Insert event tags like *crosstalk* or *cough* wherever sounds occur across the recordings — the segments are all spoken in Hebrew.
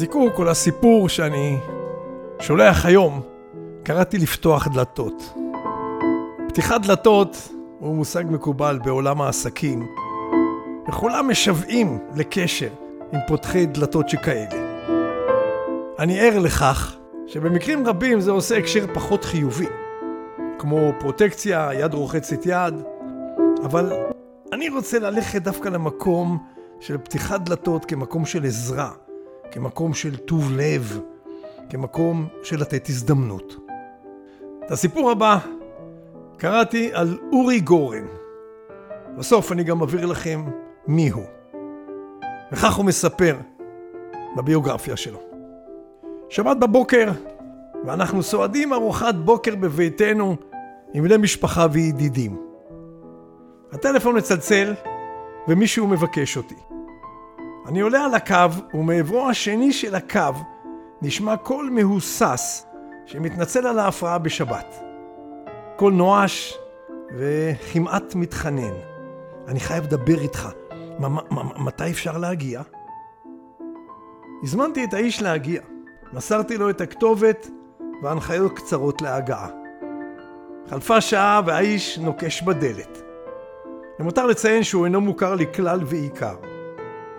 הזיקוק או לסיפור שאני שולח היום, קראתי לפתוח דלתות. פתיחת דלתות הוא מושג מקובל בעולם העסקים, וכולם משוועים לקשר עם פותחי דלתות שכאלה. אני ער לכך שבמקרים רבים זה עושה הקשר פחות חיובי, כמו פרוטקציה, יד רוחצת יד, אבל אני רוצה ללכת דווקא למקום של פתיחת דלתות כמקום של עזרה, כמקום של טוב לב, כמקום של לתת הזדמנות. את הסיפור הבא קראתי על אורי גורן. בסוף אני גם אעביר לכם מי הוא. וכך הוא מספר בביוגרפיה שלו. שבת בבוקר, ואנחנו סועדים ארוחת בוקר בביתנו עם בני משפחה וידידים. הטלפון מצלצל ומישהו מבקש אותי. אני עולה על הקו ומעברו השני של הקו נשמע קול מהוסס שמתנצל על ההפרעה בשבת. קול נואש וכמעט מתחנן. אני חייב לדבר איתך. מתי אפשר להגיע? הזמנתי את האיש להגיע. מסרתי לו את הכתובת והנחיות קצרות להגעה. חלפה שעה והאיש נוקש בדלת. למותר לציין שהוא אינו מוכר לי כלל ועיקר.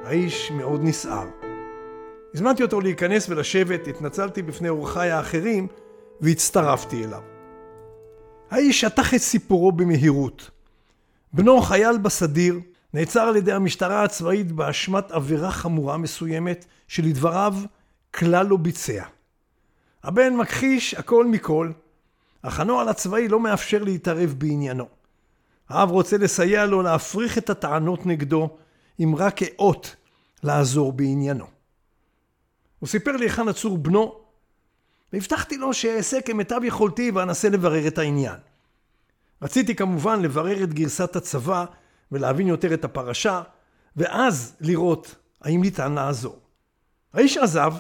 האיש מאוד נסער. הזמנתי אותו להיכנס ולשבת, התנצלתי בפני אורחיי האחרים והצטרפתי אליו. האיש שטח את סיפורו במהירות. בנו חייל בסדיר, נעצר על ידי המשטרה הצבאית באשמת עבירה חמורה מסוימת שלדבריו כלל לא ביצע. הבן מכחיש הכל מכל, אך הנוהל הצבאי לא מאפשר להתערב בעניינו. האב רוצה לסייע לו להפריך את הטענות נגדו, אם רק כאות לעזור בעניינו. הוא סיפר לי היכן עצור בנו, והבטחתי לו שאעשה כמיטב יכולתי ואנסה לברר את העניין. רציתי כמובן לברר את גרסת הצבא ולהבין יותר את הפרשה, ואז לראות האם ניתן לעזור. האיש עזב,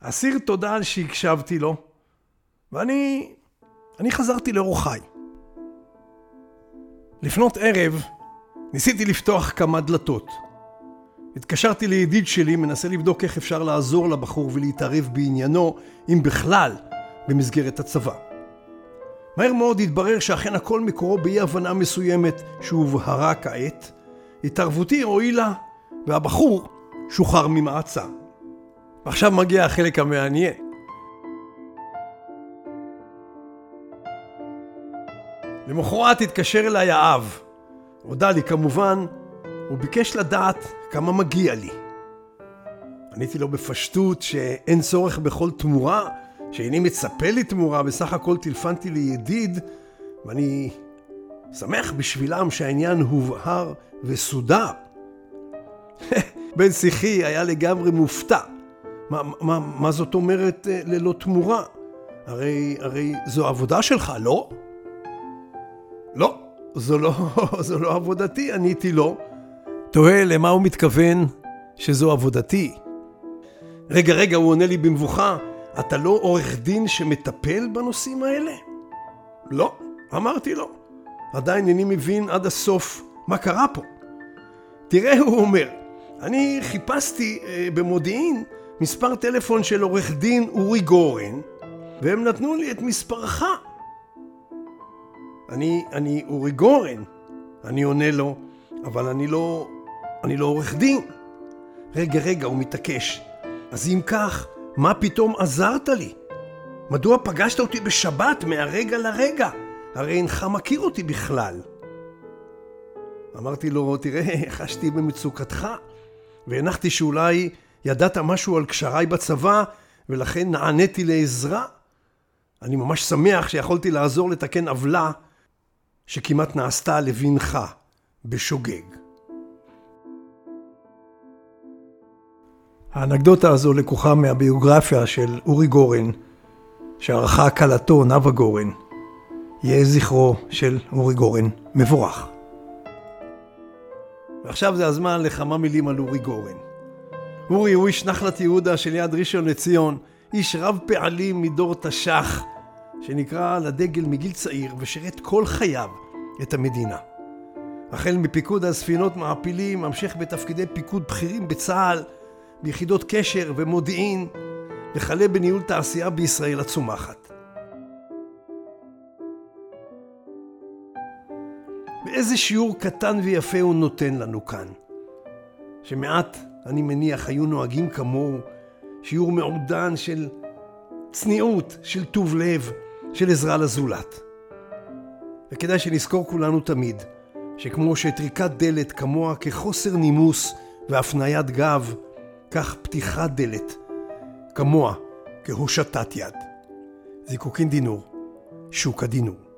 אסיר תודה על שהקשבתי לו, ואני אני חזרתי לאורחיי. לפנות ערב ניסיתי לפתוח כמה דלתות. התקשרתי לידיד שלי, מנסה לבדוק איך אפשר לעזור לבחור ולהתערב בעניינו, אם בכלל, במסגרת הצבא. מהר מאוד התברר שאכן הכל מקורו באי הבנה מסוימת שהובהרה כעת. התערבותי הועילה, והבחור שוחרר ממעצר. ועכשיו מגיע החלק המעניין. למחרת התקשר אליי האב. הודה לי כמובן, הוא ביקש לדעת כמה מגיע לי. עניתי לו בפשטות שאין צורך בכל תמורה, שאיני מצפה לתמורה, בסך הכל טלפנתי לידיד, ואני שמח בשבילם שהעניין הובהר וסודר. *laughs* בן שיחי היה לגמרי מופתע. מה, מה, מה זאת אומרת אה, ללא תמורה? הרי, הרי זו עבודה שלך, לא? לא, זו לא, *laughs* זו לא עבודתי, עניתי לו. תוהה למה הוא מתכוון שזו עבודתי. רגע, רגע, הוא עונה לי במבוכה, אתה לא עורך דין שמטפל בנושאים האלה? לא, אמרתי לו. עדיין איני מבין עד הסוף מה קרה פה. תראה, הוא אומר, אני חיפשתי אה, במודיעין מספר טלפון של עורך דין אורי גורן, והם נתנו לי את מספרך. אני, אני אורי גורן. אני עונה לו, אבל אני לא, אני לא עורך דין. רגע, רגע, הוא מתעקש. אז אם כך, מה פתאום עזרת לי? מדוע פגשת אותי בשבת מהרגע לרגע? הרי אינך מכיר אותי בכלל. אמרתי לו, תראה, חשתי במצוקתך, והנחתי שאולי ידעת משהו על קשריי בצבא, ולכן נעניתי לעזרה. אני ממש שמח שיכולתי לעזור לתקן עוולה שכמעט נעשתה לבנך בשוגג. האנקדוטה הזו לקוחה מהביוגרפיה של אורי גורן, שערכה כלתו נאוה גורן. יהיה זכרו של אורי גורן מבורך. ועכשיו זה הזמן לכמה מילים על אורי גורן. אורי הוא איש נחלת יהודה של יד ראשון לציון, איש רב פעלים מדור תש"ח, שנקרא לדגל מגיל צעיר ושירת כל חייו את המדינה. החל מפיקוד הספינות מעפילים, המשך בתפקידי פיקוד בכירים בצה"ל, ביחידות קשר ומודיעין, וכלה בניהול תעשייה בישראל הצומחת. ואיזה שיעור קטן ויפה הוא נותן לנו כאן. שמעט, אני מניח, היו נוהגים כמוהו, שיעור מעודן של צניעות, של טוב לב, של עזרה לזולת. וכדאי שנזכור כולנו תמיד, שכמו שטריקת דלת כמוה כחוסר נימוס והפניית גב, כך פתיחת דלת כמוה כהושטת יד. זיקוקין דינור, שוק הדינור.